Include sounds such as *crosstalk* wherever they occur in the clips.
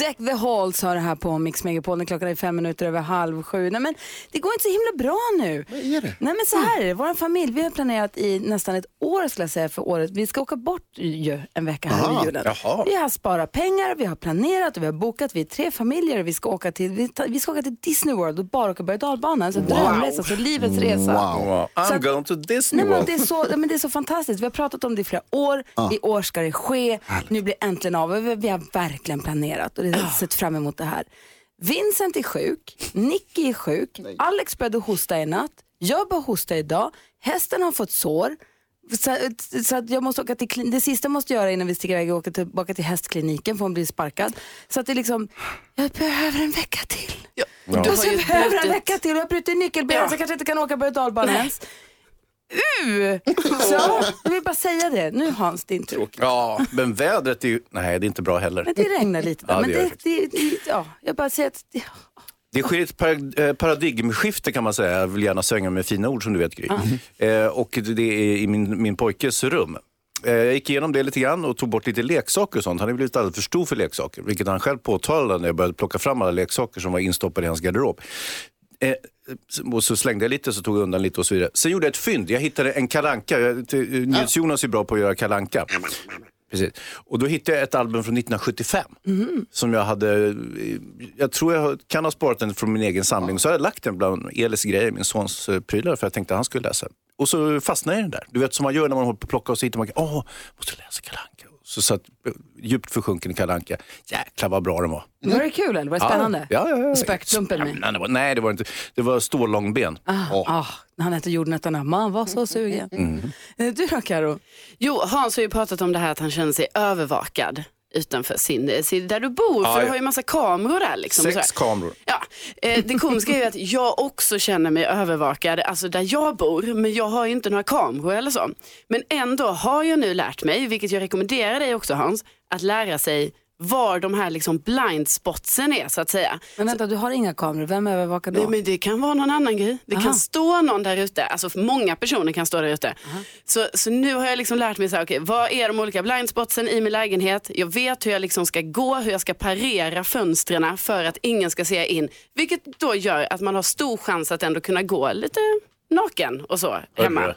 Deck the Halls har det här på Mix Megapol när klockan är fem minuter över halv sju. Nej, men det går inte så himla bra nu. Vad är det? Nej men så här är det, vår familj, vi har planerat i nästan ett år skulle jag säga för året. Vi ska åka bort ju en vecka här Aha, vid julen. jaha. Vi har sparat pengar, vi har planerat och vi har bokat. Vi är tre familjer och vi ska åka till, vi, ta, vi ska åka till Disney World och bara åka berg och dalbanan. Så drömresa, så livets resa. Wow. Wow. Så I'm att- going to Disney Nej, men World. det, är så, men det är så fantastiskt. Vi har pratat om det i flera år. I år ska det ske. Nu blir det äntligen av. Vi, vi har verkligen planerat och det sett fram emot det här. Vincent är sjuk, Nicky är sjuk, Alex började hosta i natt, jag började hosta idag, hästen har fått sår. Så, så att jag måste åka till, det sista jag måste göra innan vi sticker iväg är att åka tillbaka till hästkliniken för hon blir sparkad. Så att det är liksom, jag behöver en vecka till. Du Och har sen behöver en vecka till och jag har brutit nyckelben så jag kanske inte kan åka berg och dalbana ens. Uh! Så, jag vill bara säga det. Nu Hans, din tur. Ja, men vädret är ju... Nej, det är inte bra heller. Men det regnar lite. Ja, men det, det det, det, ja, jag bara säger att det, Det sker ett eh, paradigmskifte kan man säga. Jag vill gärna svänga med fina ord som du vet Gry. Eh, och det är i min, min pojkes rum. Eh, jag gick igenom det lite grann och tog bort lite leksaker och sånt. Han har blivit alldeles för stor för leksaker. Vilket han själv påtalade när jag började plocka fram alla leksaker som var instoppade i hans garderob. Eh, och så slängde jag lite, så tog jag undan lite och så vidare. Sen gjorde jag ett fynd. Jag hittade en kalanka. Jonas är bra på att göra kalanka. Precis. Och då hittade jag ett album från 1975. Som jag hade, jag tror jag kan ha sparat den från min egen samling. Så har jag lagt den bland Elis grejer, min sons eh, prylar, för jag tänkte att han skulle läsa. Och så fastnade jag i den där. Du vet som man gör när man håller på att plocka och så hittar man, åh, måste läsa Kalle Anka. Så satt djupt försjunken i Kalle Anka. Jäklar vad bra den var. var det kul eller? Var det spännande? Ja, ja, ja. Spökklumpen med. Nej, det var, nej, det var inte. Det var stålångben. Ah, han hette jordnötterna. Man var så sugen. Mm. Eh, Du då Karo? Jo, Hans har ju pratat om det här att han känner sig övervakad utanför sin, sin där du bor. Ja, för du har ju massa kameror där. Liksom, Sex kameror. Ja, eh, det komiska är ju att jag också känner mig övervakad, alltså där jag bor, men jag har ju inte några kameror eller så. Men ändå har jag nu lärt mig, vilket jag rekommenderar dig också Hans, att lära sig var de här liksom blind spotsen är så att säga. Men vänta, du har inga kameror. Vem övervakar då? Nej, men det kan vara någon annan grej. Det Aha. kan stå någon där ute, alltså många personer kan stå där ute. Så, så nu har jag liksom lärt mig, så här, okay, vad är de olika blindspotsen i min lägenhet? Jag vet hur jag liksom ska gå, hur jag ska parera fönstren för att ingen ska se in. Vilket då gör att man har stor chans att ändå kunna gå lite naken och så hemma. Hörru.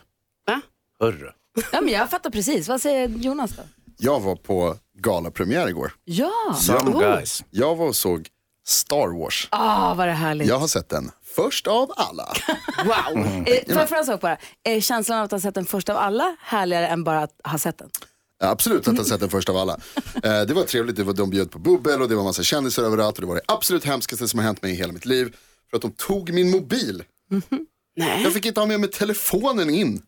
Va? Hörru. Ja, men jag fattar precis. Vad säger Jonas då? Jag var på galapremiär igår. Ja, Some guys. Jag var och såg Star Wars. ah, vad det härligt. Jag har sett den först av alla. *laughs* Wow. Mm. Eh, får jag fråga en sak bara? Är känslan av att ha sett den först av alla härligare än bara att ha sett den? Absolut att ha sett den först av alla. Eh, det var trevligt, det var, de bjöd på bubbel och det var massa kändisar överallt och det var det absolut hemskaste som har hänt mig i hela mitt liv. För att de tog min mobil. Nej. Jag fick inte ha med mig telefonen in.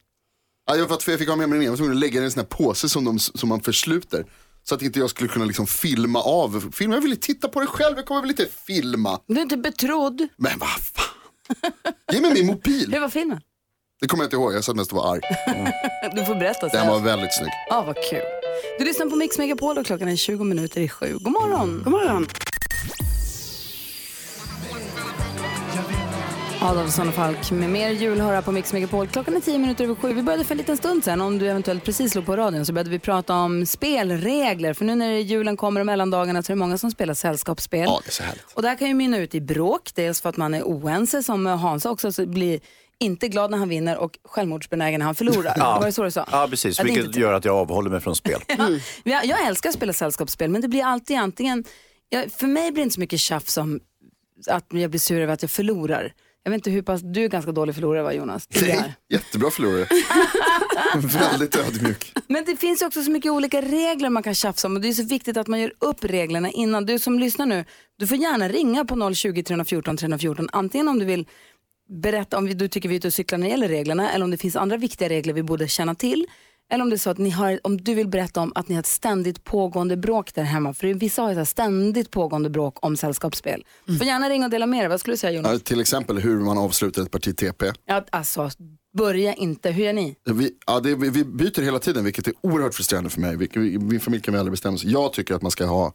Ja, jag, för jag fick ha med mig den in, jag var tvungen att lägga den i en sån här påse som, de, som man försluter. Så att inte jag skulle kunna liksom filma av. Filma, jag ville titta på det själv, jag kommer väl inte filma. Du är inte betrodd. Men vad fan. Ge mig min mobil. Hur var filmen? Det kommer jag inte ihåg, jag satt mest och var arg. *laughs* Du får berätta Den sen. var väldigt snygg. Ja, vad kul. Du lyssnar på Mix Megapol och klockan är 20 minuter i sju. God morgon. God morgon. Adolfsson och Falk med mer julhöra på Mix Megapol. Klockan är 10 minuter över sju. Vi började för en liten stund sen, om du eventuellt precis slog på radion, så började vi prata om spelregler. För nu när julen kommer och mellandagarna så är det många som spelar sällskapsspel. Ja, det är så härligt. Och det här kan ju mynna ut i bråk, dels för att man är oense som Hans också, så blir inte glad när han vinner och självmordsbenägen när han förlorar. Var det så du sa? Ja, precis. Ja, är Vilket inte- gör att jag avhåller mig från spel. *laughs* jag, jag älskar att spela sällskapsspel men det blir alltid antingen, jag, för mig blir det inte så mycket tjafs som att jag blir sur över att jag förlorar. Jag vet inte hur pass, du är ganska dålig förlorare va Jonas? Nej, *laughs* jättebra förlorare. *laughs* väldigt ödmjuk. Men det finns ju också så mycket olika regler man kan tjafsa om och det är så viktigt att man gör upp reglerna innan. Du som lyssnar nu, du får gärna ringa på 020 314 314 antingen om du vill berätta om du tycker vi är ute och cyklar när det gäller reglerna eller om det finns andra viktiga regler vi borde känna till. Eller om det är så att ni har, om du vill berätta om att ni har ett ständigt pågående bråk där hemma. För vissa har ju ständigt pågående bråk om sällskapsspel. Du får gärna ringa och dela med dig. Vad skulle du säga Jonas? Ja, till exempel hur man avslutar ett parti TP. Ja, alltså, Börja inte. Hur gör ni? Vi, ja, det, vi vi byter hela tiden vilket är oerhört frustrerande för mig. Vi, vi, min familj kan vi aldrig bestämma sig. Jag tycker att man ska ha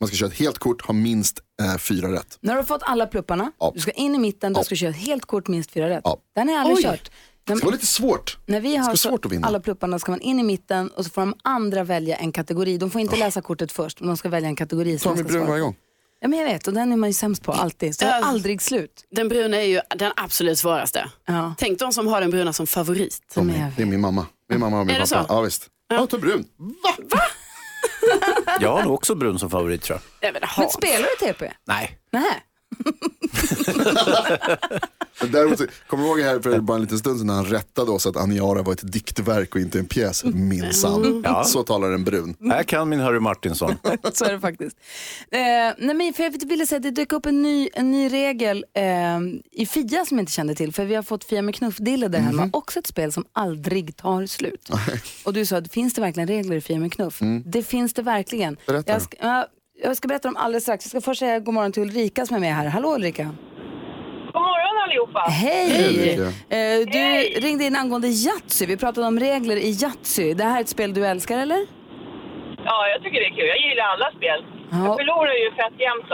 man ska köra ett helt kort, ha minst eh, fyra rätt. När du har fått alla plupparna, Ja. du ska in i mitten, du Ja. ska köra ett helt kort, minst fyra rätt. Ja. Den har jag aldrig Oj. kört. Det var lite svårt. när vi det har ska vara svårt att vinna. alla plupparna ska man in i mitten och så får de andra välja en kategori. De får inte läsa kortet först, men de ska välja en kategori Ta de mig ska brun varje gång. Ja, men jag vet, och den är man ju sämst på alltid. Så det är aldrig slut. Den bruna är ju den absolut svåraste. Ja. Tänk de som har den bruna som favorit. Tommy, är- det är min mamma. Min mamma och min Är det pappa. så? Ja visst. Ja, ta brun. Va? *laughs* Jag har nog också brun som favorit tror jag. Nej, men. Men spelar du TP? Nej. Nej. *laughs* *laughs* Men Däremot, kommer du ihåg här för bara en liten stund sedan när han rättade oss att Aniara var ett diktverk och inte en pjäs? Minsann. Ja. Så talar en brun. Här kan min Harry Martinsson. *laughs* Så är det faktiskt. Eh, nej, men för jag ville säga att det dök upp en ny, en ny regel eh, i Fia som jag inte kände till. För vi har fått Fia med knuff-dille där hemma. Också ett spel som aldrig tar slut. *laughs* Och du sa, att finns det verkligen regler i Fia med knuff? Det finns det verkligen. Berätta. Jag ska, ja, jag ska berätta om alldeles strax. Jag ska först säga god morgon till Ulrika som är med här. Hallå Ulrika. Allihopa. Hej! Hej, Eh, du Hej. ringde in angående Yatzy. Vi pratade om regler i Yatzy. Det här är ett spel du älskar eller? Ja, jag tycker det är kul. Jag gillar alla spel. Ja. Jag förlorar ju fett jämt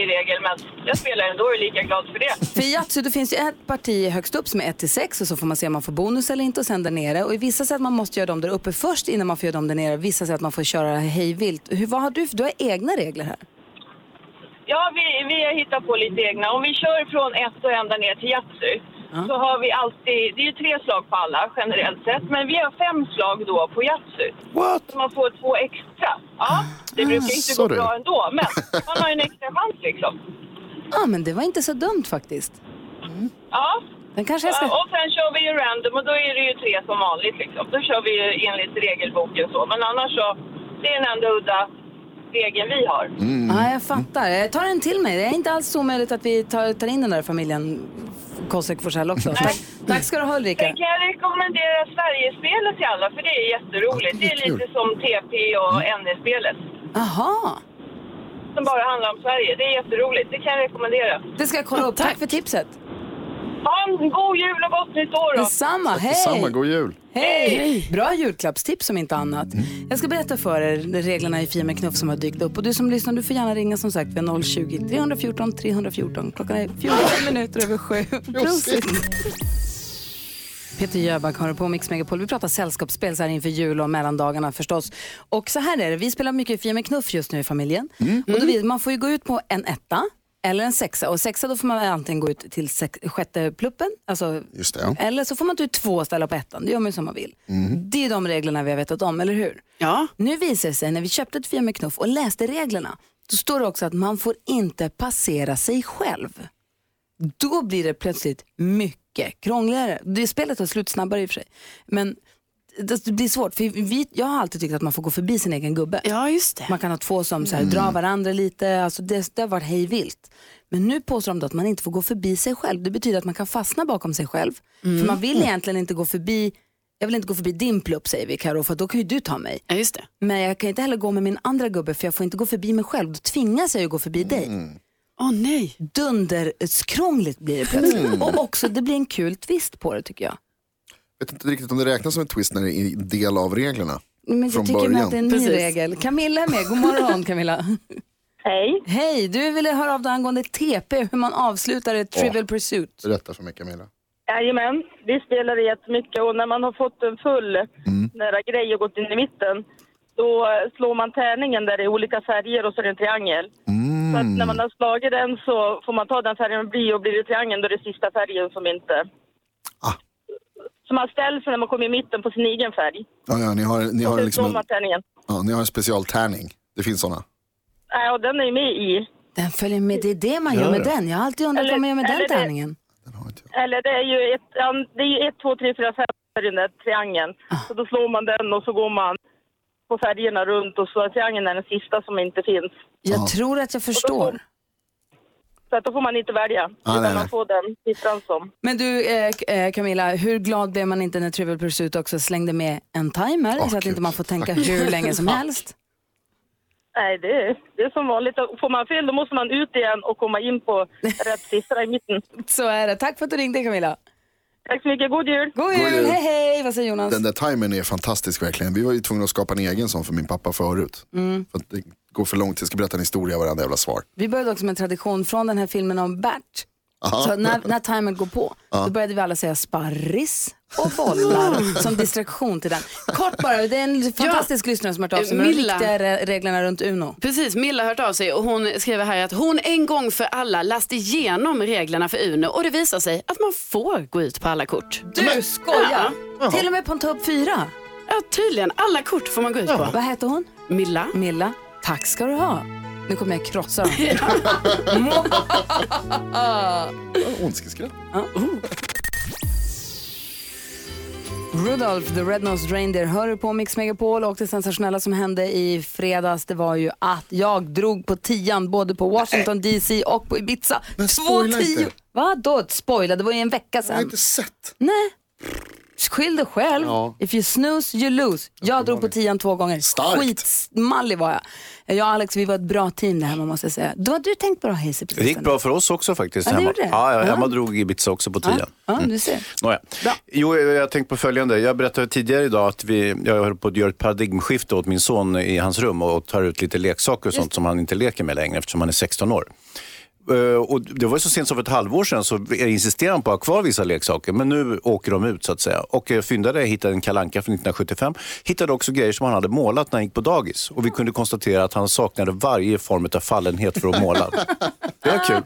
i regel, men jag spelar ändå och är lika glad för det. För i Yatzy då finns det ju ett parti högst upp som är 1 till 6 och så får man se om man får bonus eller inte och sen där nere. Och i vissa säger att man måste göra dem där uppe först innan man får göra dem där nere. Vissa säger att man får köra hej vilt. Hur, vad har du? Du har egna regler här. Ja, vi, vi har hittat på lite egna. Om vi kör från ett och ända ner till Yatzy så har vi alltid, det är ju tre slag på alla generellt sett, men vi har fem slag då på Yatzy. What? Så man får två extra. Ja, det brukar inte gå sorry. bra ändå, men *laughs* man har ju en extra chans liksom. Ja, men det var inte så dumt faktiskt. Ja, Den kanske jag ska... och sen kör vi ju random och då är det ju tre som vanligt liksom. Då kör vi ju enligt regelboken så, men annars så, det är den enda udda regeln vi har. Ja, jag fattar. Jag tar den till mig. Det är inte alls så omöjligt att vi tar, tar in den där familjen Kosek Forsell också. Tack, tack ska du ha Ulrika. Sen kan jag rekommendera Sverigespelet till alla för det är jätteroligt. Det är lite som TP och NE-spelet Jaha, som bara handlar om Sverige. Det är jätteroligt. Det kan jag rekommendera. det ska jag kolla upp. Tack för tipset. Ha en god jul och gott nytt år då! Detsamma. Hej! Samma, god jul. Hej! Bra julklappstips om inte annat. Jag ska berätta för er reglerna i Fia med knuff som har dykt upp. Och du som lyssnar, du får gärna ringa som sagt vid 020-314 314. Klockan är 14 minuter över sju. *laughs* Prosit! Peter Jöback har på Mix Megapol. Vi pratar sällskapsspel så här inför jul och mellandagarna förstås. Och så här är det, vi spelar mycket Fia med knuff just nu i familjen. Och då, vill- man får ju gå ut på en etta eller en sexa. Och sexa då får man antingen gå ut till sex, sjätte pluppen, alltså Just det, ja. eller så får man ta ut två ställa på ettan. Det gör man ju som man vill. Det är de reglerna vi har vetat om, eller hur? Ja. Nu visar det sig när vi köpte ett Fia med knuff och läste reglerna. Då står det också att man får inte passera sig själv. Då blir det plötsligt mycket krångligare. Det spelet tar slut snabbare i och för sig. Men det det blir svårt. För vi, jag har alltid tyckt att man får gå förbi sin egen gubbe. ja, just det. Man kan ha två som så här, drar varandra lite. Alltså det, det har varit hej vilt. Men nu påstår de då att man inte får gå förbi sig själv. Det betyder att man kan fastna bakom sig själv. För man vill egentligen inte gå förbi, jag vill inte gå förbi din plupp säger vi Karo, för då kan ju du ta mig. Ja, just det. Men jag kan inte heller gå med min andra gubbe för jag får inte gå förbi mig själv. Då tvingas jag ju gå förbi dig. Åh nej. Dunderskrångligt blir det plötsligt. Och också det blir en kul twist på det tycker jag. Vet inte riktigt om det räknas som en twist när det är en del av reglerna. Men jag Från tycker med början. att det är en ny Precis. regel. Camilla är med, god morgon Camilla. *laughs* Hej! Hej, du ville höra av dig angående TP, hur man avslutar ett Trivial Pursuit. Berätta för mig Camilla. Jajamän, vi spelar jättemycket och när man har fått en full nära grej och gått in i mitten då slår man tärningen där det är olika färger och så är det en triangel. Så att när man har slagit den så får man ta den färgen det blir och blir det triangeln då är det sista färgen som inte... Ah. Så man ställs när man kommer i mitten på sin egen färg. Ja, ja, ni har, ni har, liksom en, ja, ni har en specialtärning. Det finns sådana. Nej, och den är med i. Den följer med, det är det man gör med den. Jag har alltid undrat Eller- vad man gör med den det- tärningen. Den. Eller det är ju ett, ja, det är ju ett, två, tre, fyra, fem i den där triangeln. Ah. Så då slår man den och så går man på färgerna runt och så är triangeln är den sista som inte finns. Jag Ja. tror att jag förstår. Så att då får man inte välja, Ah, utan nej, nej. man får den siffran som. Men du eh, eh, Camilla, hur glad blev man inte när Trivial Pursuit också slängde med en timer Åh, så att Gud. inte man får tänka hur länge som *laughs* helst? Nej, det är, det är som vanligt. Får man fel då måste man ut igen och komma in på *laughs* rätt siffra i mitten. Så är det. Tack för att du ringde Camilla. Tack så mycket, god jul! God jul, jul. hej hej, vad säger Jonas? Den där timern är fantastisk verkligen. Vi var ju tvungna att skapa en egen sån för min pappa förut. Mm. För att det går för långt, jag ska berätta en historia varenda jävla svar. Vi började också med en tradition från den här filmen om Bert. Så när, när timern går på, då började vi alla säga sparris och bollar *laughs* som distraktion till den. Kort bara, det är en fantastisk lyssnare som har hört av sig med de riktiga re- reglerna runt Uno. Precis, Milla har hört av sig och hon skriver här att hon en gång för alla läste igenom reglerna för Uno och det visar sig att man får gå ut på alla kort. Du skojar! Till och med på en topp fyra. Ja, tydligen. Alla kort får man gå ut på. Vad heter hon? Milla. Milla. Tack ska du ha. Nu kommer jag krossa dem. *laughs* Ondskeskratt. Rudolph the Red-Nosed Reindeer hör på Mix Megapol och det sensationella som hände i fredags det var ju att jag drog på tian både på Washington DC och på Ibiza. Men Två spoila tio. inte. Vadå spoila? Det var ju en vecka Jag har sedan. inte sett. Nej. Skyll dig själv. Ja. If you snooze you lose. Jag drog på tian två gånger. Starkt. Skitmallig var jag. Jag och Alex vi var ett bra team det här man måste jag säga. Då har du tänkt det Hayes. Det gick bra för oss också faktiskt. Ja, det hemma. gjorde det? Ja, ja, Ja. Emma drog Ibiza också på tian. Ja, du ser. Nåja. Bra. Jo, jag har tänkt på följande. Jag berättade tidigare idag att vi, jag höll på att göra ett paradigmskifte åt min son i hans rum och tar ut lite leksaker och sånt som han inte leker med längre eftersom han är 16 år. Eh, Och det var så sent som för ett halvår sedan så insisterade han på att ha kvar vissa leksaker men nu åker de ut så att säga. Och jag fyndade, jag hittade en kalanka från 1975. Hittade också grejer som han hade målat när han gick på dagis. Och vi kunde konstatera att han saknade varje form av fallenhet för att måla. *laughs* Det var kul.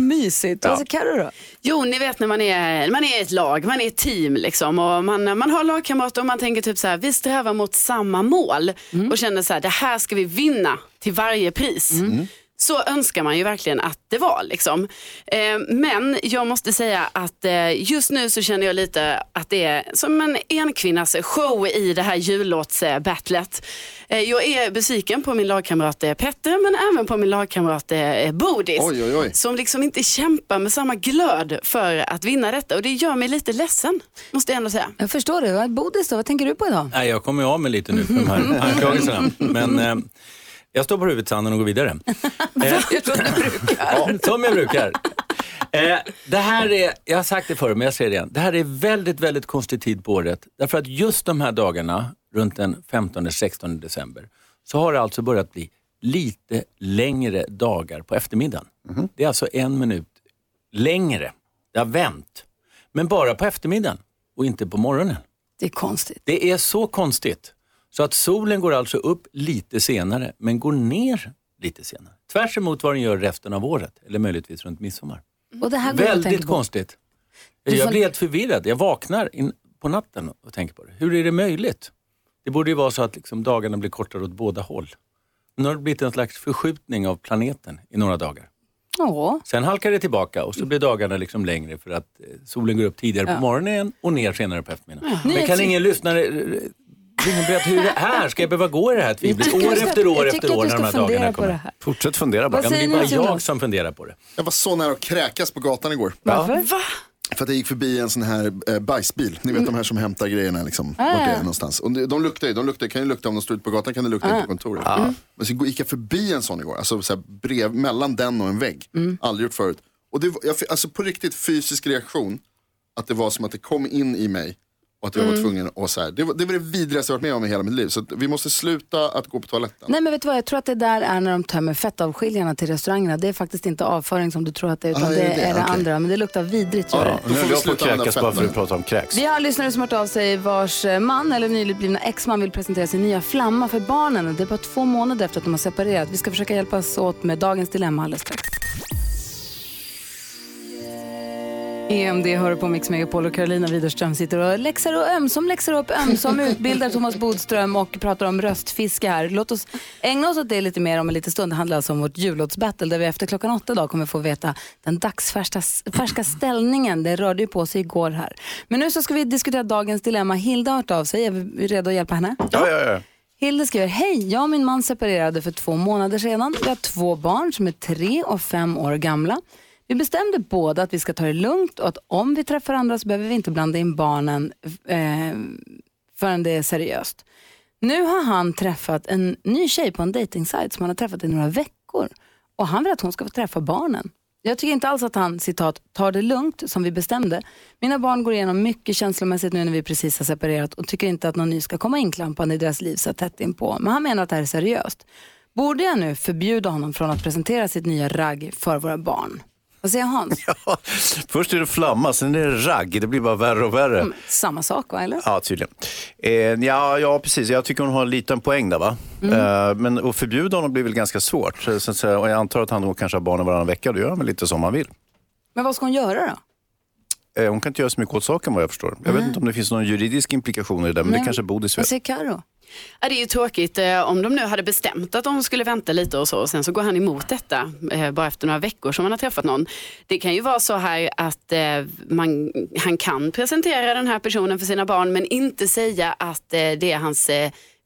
Mysigt. Vad säger Carro då? Jo, ni vet när man är, man är ett lag, man är ett team liksom och man, man har lagkamrater och man tänker typ så här, vi strävar mot samma mål och känner så här, det här ska vi vinna till varje pris. Så önskar man ju verkligen att det var. Liksom. Eh, men jag måste säga att eh, just nu så känner jag lite att det är som en enkvinnas show i det här jullåtsbattlet. Eh, jag är besviken på min lagkamrat Petter men även på min lagkamrat Bodis. Oj, oj, oj. Som liksom inte kämpar med samma glöd för att vinna detta och det gör mig lite ledsen, måste jag ändå säga. Jag förstår det. Vad- Bodis då, vad tänker du på idag? Nej, jag kommer ju av mig lite nu för de här *laughs* anklagelserna. Men jag står på huvudsanden och går vidare. *laughs* Eh, som jag brukar. Eh, det här är, jag har sagt det förr, men jag säger det igen. Det här är väldigt, väldigt konstig tid på året. Därför att just de här dagarna, runt den 15-16 december, så har det alltså börjat bli lite längre dagar på eftermiddagen. Det är alltså en minut längre. Det har vänt. Men bara på eftermiddagen och inte på morgonen. Det är konstigt. Det är så konstigt. Så att solen går alltså upp lite senare, men går ner lite senare. Tvärs emot vad den gör resten av året, eller möjligtvis runt midsommar. Och det här går Väldigt konstigt. Du Jag får- blir helt förvirrad. Jag vaknar på natten och tänker på det. Hur är det möjligt? Det borde ju vara så att liksom dagarna blir kortare åt båda håll. Nu har det blivit en slags förskjutning av planeten i några dagar. Ja. Sen halkar det tillbaka och så blir dagarna liksom längre för att eh, solen går upp tidigare på morgonen och ner senare på eftermiddagen. Men kan ingen lyssnare eh, ringa och berätta hur det är? Ska jag behöva gå i det här tvivlet år efter år efter år när de här dagarna på det kommer? här. Fortsätt fundera bara. Vad det säger är ni, bara jag som funderar på det. Jag var så nära att kräkas på gatan igår. Varför? Va? För att jag gick förbi en sån här eh, bajsbil. Ni vet Mm. de här som hämtar grejerna liksom. Vart det är någonstans. Och de, de luktar ju, de luktar, kan ju lukta om de står ute på gatan kan det lukta in på kontoret. Men så gick jag förbi en sån igår. Alltså så här, brev, mellan den och en vägg. Mm. Aldrig gjort förut. Och det, var- jag, alltså på riktigt fysisk reaktion. Att det var som att det kom in i mig. Och att jag Mm. var tvungen att så här. Det, var, det var det vidrigaste jag varit med om i hela mitt liv. Så vi måste sluta att gå på toaletten. Nej men vet du vad, jag tror att det där är när de tömmer fettavskiljarna till restaurangerna. Det är faktiskt inte avföring som du tror att det är, utan Ah, det är är det det, det? Okej. andra. Men det luktar vidrigt tror Ja, då Nu får vi jag på att sluta kräkas bara för att prata om kräks. Vi har lyssnare som har hört av sig vars man eller nyblivna exman vill presentera sin nya flamma för barnen. Det är bara två månader efter att de har separerat. Vi ska försöka hjälpas åt med dagens dilemma alldeles strax. EMD hör på Mix Megapol och Carolina Widerström sitter och läxar och ömsom läxar upp, ömsom utbildar Thomas Bodström och pratar om röstfiske här. Låt oss ägna oss åt det lite mer om en liten stund. Det handlar alltså om vårt jullåtsbattle där vi efter klockan åtta idag kommer få veta den dagsfärska färska ställningen. Det rörde ju på sig igår här. Men nu så ska vi diskutera dagens dilemma. Hilda har hört av sig. Är vi redo att hjälpa henne? Ja, ja, ja. Hilde skriver, hej, jag och min man separerade för två månader sedan. Vi har två barn som är tre och fem år gamla. Vi bestämde båda att vi ska ta det lugnt och att om vi träffar andra så behöver vi inte blanda in barnen eh, förrän det är seriöst. Nu har han träffat en ny tjej på en dejtingsajt som han har träffat i några veckor och han vill att hon ska få träffa barnen. Jag tycker inte alls att han, citat, tar det lugnt som vi bestämde. Mina barn går igenom mycket känslomässigt nu när vi precis har separerat och tycker inte att någon ny ska komma inklampande i deras liv så tätt inpå. Men han menar att det här är seriöst. Borde jag nu förbjuda honom från att presentera sitt nya ragg för våra barn? Vad säger Hans? *laughs* Ja, först är det flamma, sen är det ragg. Det blir bara värre och värre. Mm, Samma sak va, eller? Ja, tydligen. Eh, ja, ja, precis. Jag tycker hon har en liten poäng där. Va? Eh, men att förbjuda honom blir väl ganska svårt. Så, så, och jag antar att han då kanske har barnen varannan vecka. Då gör han väl lite som han vill. Men vad ska hon göra då? Eh, hon kan inte göra så mycket åt saken vad jag förstår. Jag vet inte om det finns någon juridisk implikation i det, men det kanske Bodis Vad vet. säger Karo? Ja, det är ju tråkigt eh, om de nu hade bestämt att de skulle vänta lite och så och sen så går han emot detta eh, bara efter några veckor som han har träffat någon. Det kan ju vara så här att eh, man, han kan presentera den här personen för sina barn men inte säga att det är hans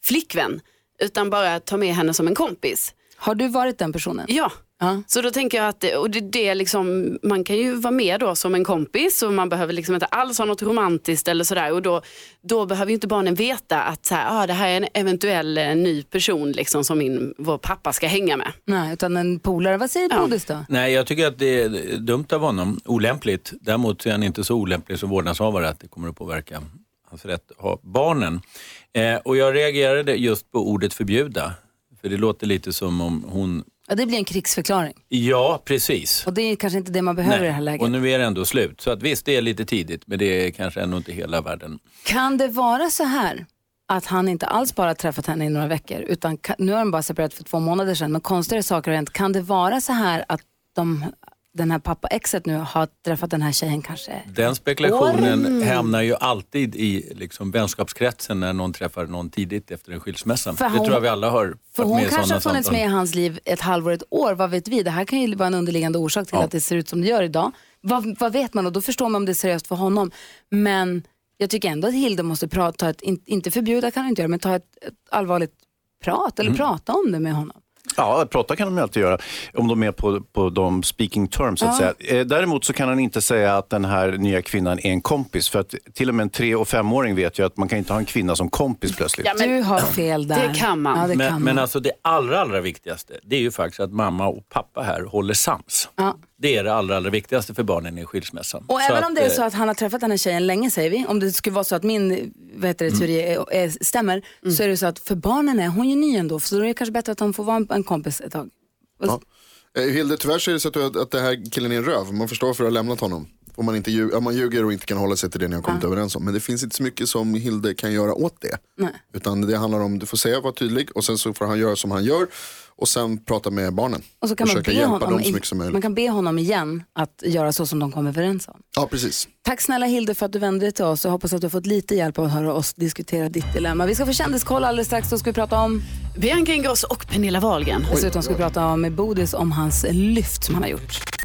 flickvän utan bara ta med henne som en kompis. Har du varit den personen? Ja. Ja. Så då tänker jag att och det, det är liksom, man kan ju vara med då som en kompis och man behöver liksom inte alls ha något romantiskt eller sådär och då, då behöver ju inte barnen veta att så här, ah, det här är en eventuell eh, ny person liksom som min, vår pappa ska hänga med. Nej, utan en polare. Vad säger Ja. Bodis då? Nej, jag tycker att det är dumt av honom. Olämpligt. Däremot är han inte så olämplig som vårdnadshavare att det kommer att påverka hans rätt att ha barnen. Eh, och jag reagerade just på ordet förbjuda. För det låter lite som om hon... Ja, det blir en krigsförklaring. Ja, precis. Och det är kanske inte det man behöver i det här läget. Och nu är det ändå slut. Så att visst, det är lite tidigt, men det är kanske ändå inte hela världen. Kan det vara så här att han inte alls bara träffat henne i några veckor, utan nu har de bara separerat för två månader sedan, men konstigare saker har hänt. Kan det vara så här att de, den här pappa-exet nu har träffat den här tjejen kanske? Den spekulationen hamnar ju alltid i liksom, vänskapskretsen när någon träffar någon tidigt efter en skilsmässa. För det hon- tror jag vi alla har För hon kanske har funnits med i hans liv ett halvår, ett år, vad vet vi? Det här kan ju vara en underliggande orsak till Ja. att det ser ut som det gör idag. Vad, vad vet man och då förstår man om det är seriöst för honom. Men jag tycker ändå att Hilde måste prata, ta ett, in, inte förbjuda kan hon inte göra, men ta ett, ett allvarligt prat eller prata om det med honom. Ja, prata kan de ju alltid göra om de är på, på de speaking terms. Så att säga. Eh, Däremot så kan han inte säga att den här nya kvinnan är en kompis. För att till och med en tre och femåring vet ju att man kan inte ha en kvinna som kompis plötsligt. Ja, men, du har fel där. det kan man. Ja, det Men, kan men man. alltså det allra, allra viktigaste, det är ju faktiskt att mamma och pappa här håller sams. Ja. Det är det allra, allra viktigaste för barnen i skilsmässan. Och Så även om det är eh, så att han har träffat den här tjejen länge säger vi, om det skulle vara så att min vad heter det, teori är, är, stämmer, så är det så att för barnen är hon ju ny ändå, så då är det kanske bättre att han får vara en, en kompis ett tag. Ja. Eh, Hilde, tyvärr så är det så att, du, att det här killen är en röv. Man förstår för att ha lämnat honom. Om man, inte ljuger, om man ljuger och inte kan hålla sig till det ni har kommit överens om. Men det finns inte så mycket som Hilde kan göra åt det. Nej. Utan det handlar om, du får säga, vara tydlig och sen så får han göra som han gör. Och sen prata med barnen. Och så kan man Försöka be, hjälpa honom, dem så i- mycket som möjligt. man kan be honom igen att göra så som de kom överens om. Ja, precis. Tack snälla Hilde för att du vände dig till oss och hoppas att du har fått lite hjälp av att höra oss diskutera ditt dilemma. Vi ska få kändiskoll alldeles strax, då ska vi prata om, Bianca Ingrosso och Pernilla Wahlgren. dessutom ska vi prata med Bodis om hans lyft som han har gjort.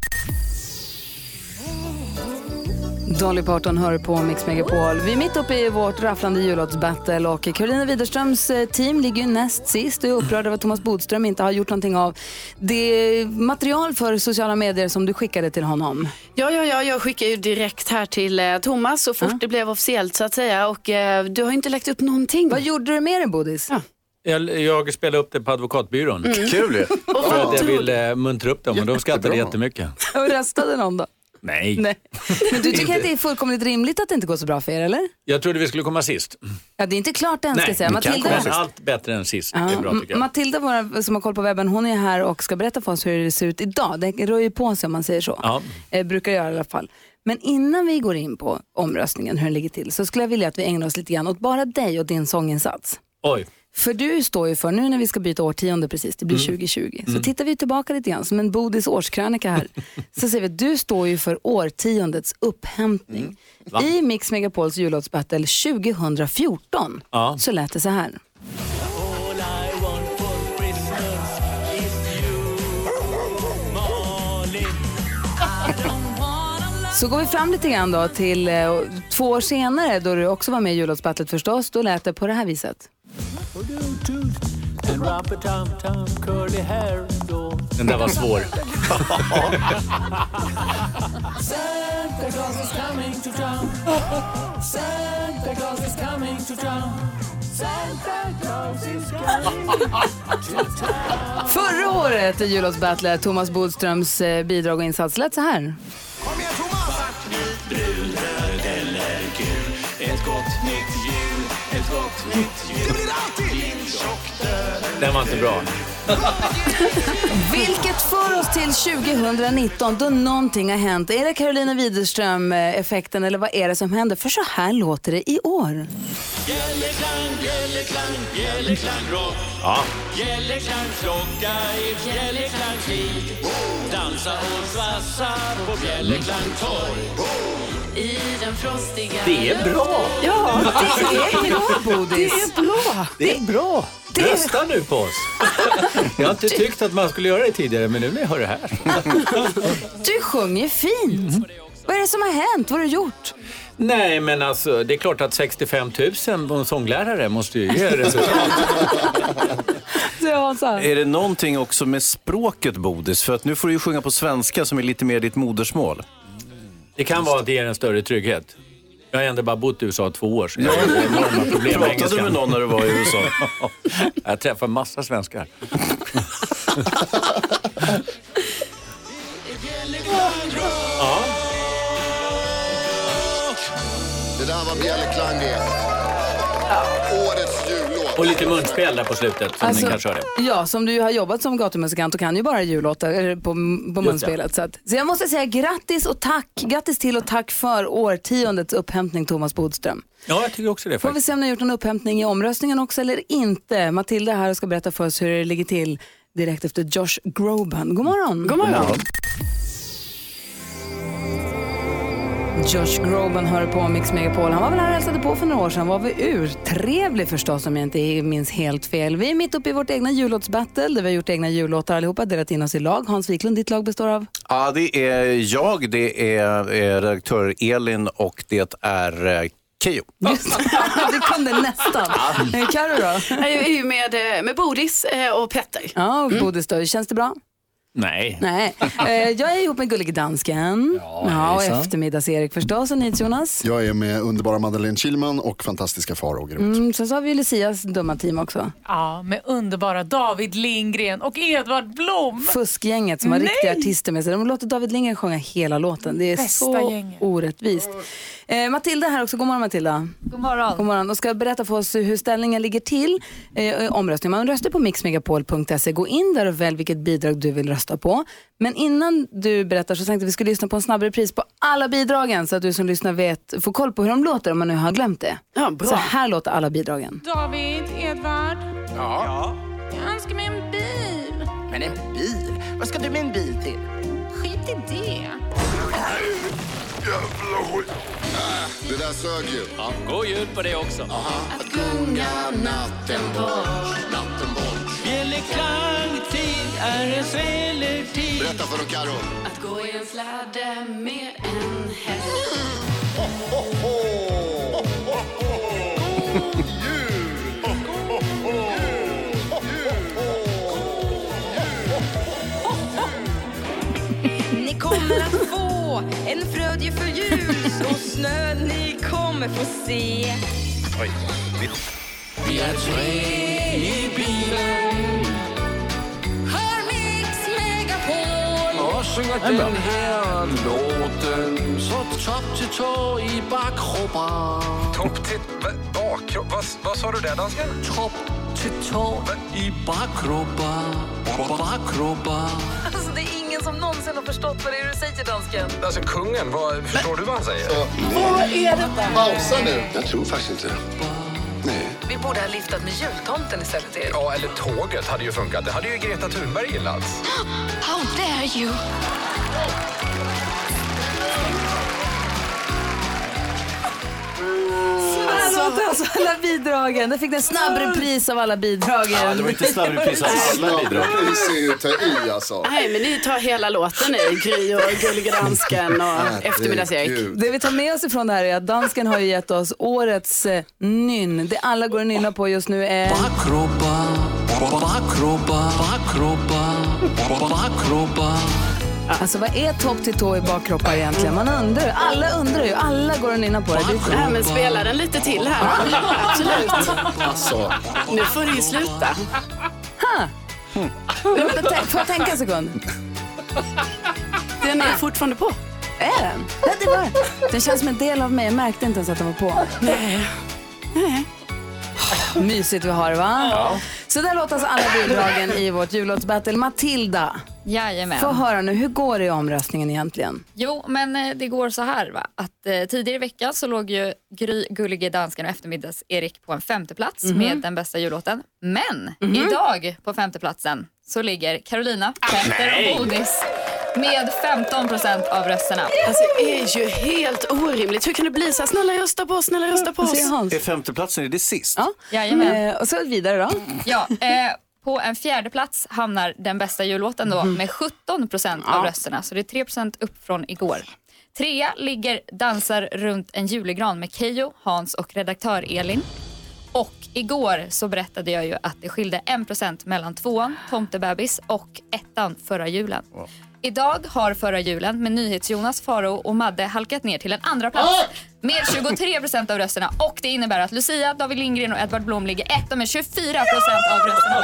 Dolly Parton hör på Mix Megapol. Vi är mitt uppe i vårt rafflande jullåtsbattle och Karolina Widerströms eh, team ligger ju näst sist och är upprörd över att Thomas Bodström inte har gjort någonting av det material för sociala medier som du skickade till honom. Ja, ja, ja, jag skickar ju direkt här till eh, Thomas så fort det blev officiellt så att säga och eh, du har inte lagt upp någonting. Vad gjorde du med det Bodis? Ja. Jag, jag spelade upp det på advokatbyrån. Kul ju. För att jag ville eh, muntra upp dem och de skrattade jättemycket. Och röstade någon då? Nej. Nej. *laughs* Men du tycker att det är fullkomligt rimligt att det inte går så bra för er, eller? Jag trodde vi skulle komma sist. Ja, det är inte klart än, ska Nej, jag säga. kan Matilda, komma sist. allt bättre än sist. Det är bra tycker jag. Matilda våra, som har koll på webben, hon är här och ska berätta för oss hur det ser ut idag. Det rör ju på sig om man säger så. Ja. Eh, brukar göra i alla fall. Men innan vi går in på omröstningen, hur den ligger till, så skulle jag vilja att vi ägnar oss lite grann åt bara dig och din sånginsats. Oj. För du står ju för, nu när vi ska byta årtionde precis, det blir 2020, så tittar vi tillbaka lite grann som en Bodis årskrönika här. *laughs* så ser vi att du står ju för årtiondets upphämtning. I Mix Megapols jullåtsbattle 2014 Ja. så lät det så här. Så går vi fram lite grann då till eh, två år senare då du också var med i jullåtsbattlet förstås. Då lät det på det här viset. Den där var svår. Förra året i jullåtsbattlet, Thomas Bodströms eh, bidrag och insats lät så här. Den var inte bra. Vilket för oss till 2019 då någonting har hänt. Är det Carolina Widerström-effekten eller vad är det som händer? För så här låter det i år. Bjällerklang, bjällerklang, bjällerklang rock. Ja. Bjällerklang klocka i bjällerklangstid. Dansa och svassa på bjällerklang torg. I den frostiga Det är bra. Ja, det är bra Bodis. Det är bra. Det är bra. Rösta nu på oss. *laughs* Jag har inte tyckt att man skulle göra det tidigare, men nu när jag hör det här. *laughs* Du sjunger fint. Vad är det som har hänt? Vad har du gjort? Nej, men alltså det är klart att 65 000 på en sånglärare måste ju ge resultat. *laughs* Är det någonting också med språket Bodis? För att nu får du ju sjunga på svenska som är lite mer ditt modersmål. Det kan vara att det ger en större trygghet. Jag har ändå bara bott i USA två år, så jag har enorma problem med Pratade du engelskan. med någon när du var i USA? *laughs* Jag träffar massa svenskar. *laughs* Det där var Bjällerklang det. Och lite munspel där på slutet, som Alltså, ni kanske hörde. Ja, som du har jobbat som gatumusikant och kan ju bara jullåtar på, på munspelet. Så, att, så jag måste säga grattis och tack. Grattis till och tack för årtiondets upphämtning Thomas Bodström. Ja, jag tycker också det Får vi faktiskt. se om ni har gjort någon upphämtning i omröstningen också eller inte. Matilda är här och ska berätta för oss hur det ligger till direkt efter Josh Groban. God morgon. God morgon. Josh Groban hör på Mix Megapol. Han var väl här och hälsade på för några år sedan. Var vi urtrevlig förstås om jag inte minns helt fel. Vi är mitt uppe i vårt egna jullåtsbattle där vi har gjort egna jullåtar allihopa, delat in oss i lag. Hans Wiklund, ditt lag består av? Ja, det är jag, det är eh, redaktör Elin och det är eh, Keyyo. *laughs* Just det, *laughs* du kunde nästan. Eh, Carro då? Jag är ju med, eh, med Bodis eh, och Petter. Ja, och Bodis då. Känns det bra? Nej. Nej. Eh, jag är ihop med gullige dansken. Ja, och hejsan. eftermiddags-Erik förstås. Och ni Jonas? Jag är med underbara Madeleine Kilman och fantastiska Farao Groth. Mm, sen så har vi Lucias dumma team också. Ja, med underbara David Lindgren och Edvard Blom. Fuskgänget som har Nej! riktiga artister med sig. De låter David Lindgren sjunga hela låten. Det är Bästa så gänget. orättvist. Eh, Matilda här också. God morgon Matilda. God morgon. God morgon. Och ska berätta för oss hur ställningen ligger till. Eh, omröstning. Man röstar på mixmegapol.se. Gå in där och välj vilket bidrag du vill rösta på. Men innan du berättar så tänkte vi skulle lyssna på en snabb repris på alla bidragen så att du som lyssnar vet, får koll på hur de låter om man nu har glömt det. Ja, bra. Så här låter alla bidragen. David, Edvard. Ja. Jag önskar mig en bil. Men en bil? Vad ska du med en bil till? Skit i det. Det där sög ju. God jul på det också. Att gunga natten bort, natten bort. Bjällerklangtid är en svälertid. Berätta för dem Karo. Att gå i en släde med en häst. Ni kommer att få en frödje för jul så snö ni kommer få se. Vi är tre i bilen synger den här låten så topp till tå i bakkroppen. Topp till bakkropp. Vad, vad sa du där dansken? Topp till tå i bakkroppen. Bakkroppen. Alltså det är ingen som någonsin har förstått vad det är du säger dansken. Alltså kungen, vad, förstår du vad han säger? Pausa nu. Jag tror faktiskt inte det. Nej. Vi borde ha liftat med jultomten istället Erik. Ja, eller tåget hade ju funkat. Det hade ju Greta Thunberg gillat. How dare you? Så här låter alltså alla bidragen. Jag fick en snabb repris av alla bidragen. Det var inte snabb repris av alla bidrag. Snabbis är ju att ta i alltså. Nej, men ni tar hela låten i Gry och Gullige Dansken och Eftermiddags-Erik. Det vi tar med oss ifrån det här är att dansken har ju gett oss årets eh, nynn. Det alla går att nynna på just nu är... Bakkroppen, bakkroppen, bakkroppen, bakkroppen. Alltså vad är topp till tå i bakkroppar egentligen? Man undrar ju. Alla undrar ju. Alla går och nynnar på det. det Nej, men spela den lite till här. Absolut. Alltså, Nu får det ju sluta. ha. Tänka- Får jag tänka en sekund? Den är fortfarande på. Är den? Ja, det var den. Den känns som en del av mig. Jag märkte inte ens att den var på. Nej. Mysigt vi har det va? Så där låter alltså alla bidragen i vårt jullåtsbattle. Matilda, Jajamän. få höra nu. Hur går det i omröstningen egentligen? Jo, men eh, det går så här va. Att eh, tidigare i veckan så låg ju Gry, Gullige Dansken och Eftermiddags-Erik på en femte plats Mhm. med den bästa jullåten. Men idag på femteplatsen så ligger Carolina, Petter och Bodis med 15 procent av rösterna. Alltså, det är ju helt orimligt. Hur kan det bli så här? Snälla rösta på oss, snälla rösta på Vad oss. Är femteplatsen, är det sist? Ja. Jajamän. Eh, och så vidare då. Ja, eh, på en fjärde plats hamnar den bästa jullåten då med 17 procent av rösterna. Så det är 3 procent upp från igår. Trea ligger Dansar runt en julegran med Kejo, Hans och redaktör Elin. Och igår så berättade jag ju att det skilde 1 procent mellan tvåan, Tomtebebis, och ettan, Förra julen. Idag har Förra julen med NyhetsJonas, Faro och Madde halkat ner till en andra plats med 23 procent av rösterna. Och det innebär att Lucia, David Lindgren och Edvard Blom ligger etta med 24 procent av rösterna.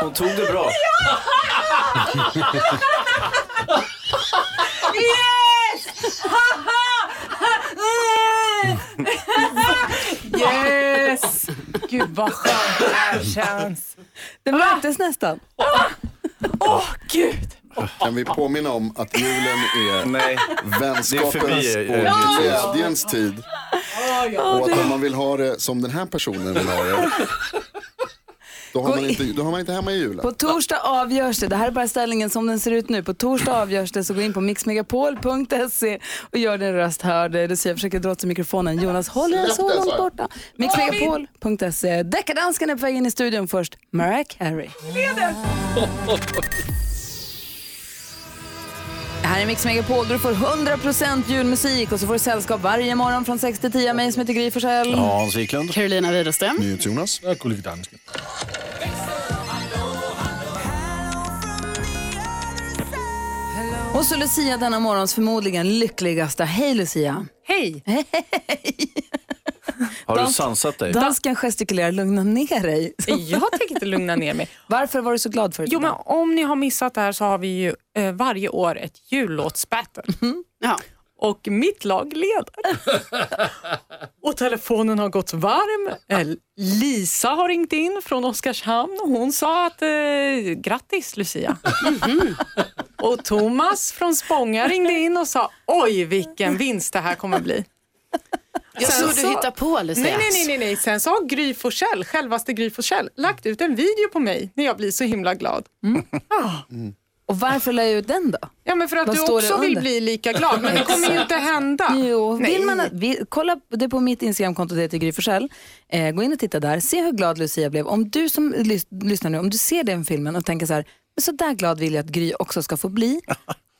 Hon tog det bra. Yes! Gud vad skönt det här känns. Det märktes nästan. Åh gud! kan vi påminna om att julen är Nej, vänskapens förbi, och eh, glädjens tid. Och att om man vill ha det som den här personen vill ha det, då har man inte, då har man inte hemma i julen. På torsdag avgörs det. Det här är bara ställningen som den ser ut nu. På torsdag avgörs det, så gå in på mixmegapol.se och gör din röst hörd. Lucia försöker dra till mikrofonen. Jonas håller den så långt jag. borta. Mixmegapol.se. Deckardansken är på väg in i studion först. Mariah Carey. Det här är Mix Megapol där du får 100% julmusik och så får du sällskap varje morgon från 6 till 10 av mig som heter Gry Forssell. Hans Wiklund. Carolina Widerström. NyhetsJonas. Gullige dansken. Och så Lucia denna morgons förmodligen lyckligaste. Hej Lucia! Hej! *laughs* Har du Dans- sansat dig? Dansken gestikulerar, lugna ner dig. *laughs* Jag tänker inte lugna ner mig. Varför var du så glad för det? Jo, men om ni har missat det här så har vi ju eh, varje år ett jullåtsbattle. Ja. Och mitt lag leder. *laughs* och telefonen har gått varm. Eh, Lisa har ringt in från Oskarshamn och hon sa att eh, grattis Lucia. *laughs* och Thomas från Spånga ringde in och sa oj vilken vinst det här kommer bli. Jag Sen såg du hittar på Lucia. Nej, nej, nej, nej, nej. Sen så har Gry Forssell, självaste Gry Forssell, lagt ut en video på mig när jag blir så himla glad. Ah. Och varför la jag ut den då? Ja, men för att Vad du också vill bli lika glad, men det *laughs* kommer ju inte hända. Jo, Nej. vill man, att- vi, kolla det på mitt Instagramkonto, det heter Gry Forssell. Eh, gå in och titta där, se hur glad Lucia blev. Om du som lys- lyssnar nu, om du ser den filmen och tänker så här, så där glad vill jag att Gry också ska få bli. *laughs*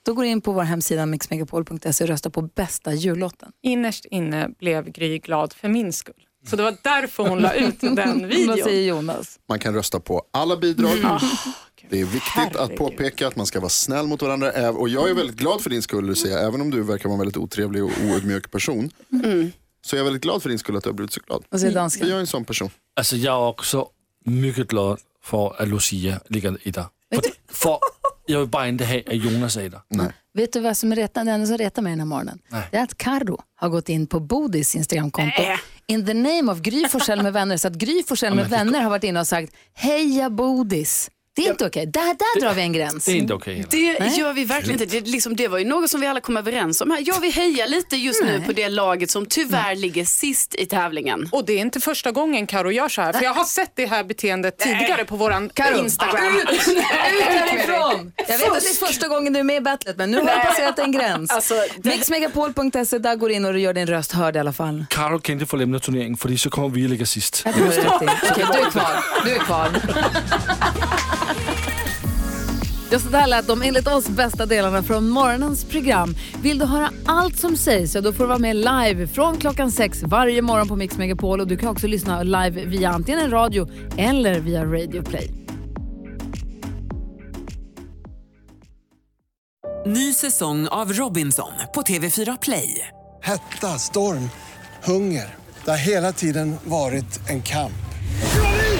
Då går du in på vår hemsida mixmegapol.se och röstar på bästa jullåten. Innerst inne blev Gry glad för min skull. Så det var därför hon la ut den *laughs* Vad videon. säger Jonas? Man kan rösta på alla bidrag. Det är viktigt att Herregud. påpeka att man ska vara snäll mot varandra. Och jag är väldigt glad för din skull Lucia, även om du verkar vara en väldigt otrevlig och oödmjuk person. Så jag är väldigt glad för din skull att du har blivit så glad. Vad säger För dansken? jag är en sån person. Altså, jeg er også mycket glad for, at Lucia ligger etta. For, for jeg vil bare ikke have, at Jonas etta. Nej. Vet du vad som retar, det enda som retar mig den här morgonen? Det är att Carro har gått in på Bodis Instagramkonto. In the name of Gry Forssell med vänner. Så att Gry Forssell med vänner har varit inne och sagt heja Bodis. Det är inte okej. Där, där drar vi en gräns. Det er ikke okay. Det gör vi verkligen inte. Det, är liksom, det var ju något som vi alla kom överens om här. Jag vill heja lite just nu på det laget som tyvärr ligger sist i tävlingen. Och det är inte första gången Karo gör så här, för jag har sett det här beteendet tidigare på våran Karo, Instagram. Ut, *laughs* ut härifrån! Jag vet att det är första gången du är med i battlet, men nu har jag passerat en gräns. Alltså, Mixmegapol.se, där går du in och du gör din röst hörd i alla fall. Karol kan ikke få lämna turneringen, fordi så kommer vi du rätt i. Okej, du är kvar. Du är kvar. *laughs* Ja, så där lät de enligt oss bästa delarna från morgonens program. Vill du höra allt som sägs så då får du vara med live från klockan sex varje morgon på Mix Megapol och du kan också lyssna live via antingen en radio eller via Radio Play. Ny säsong av Robinson på TV4 Play. Hetta, storm, hunger. Det har hela tiden varit en kamp.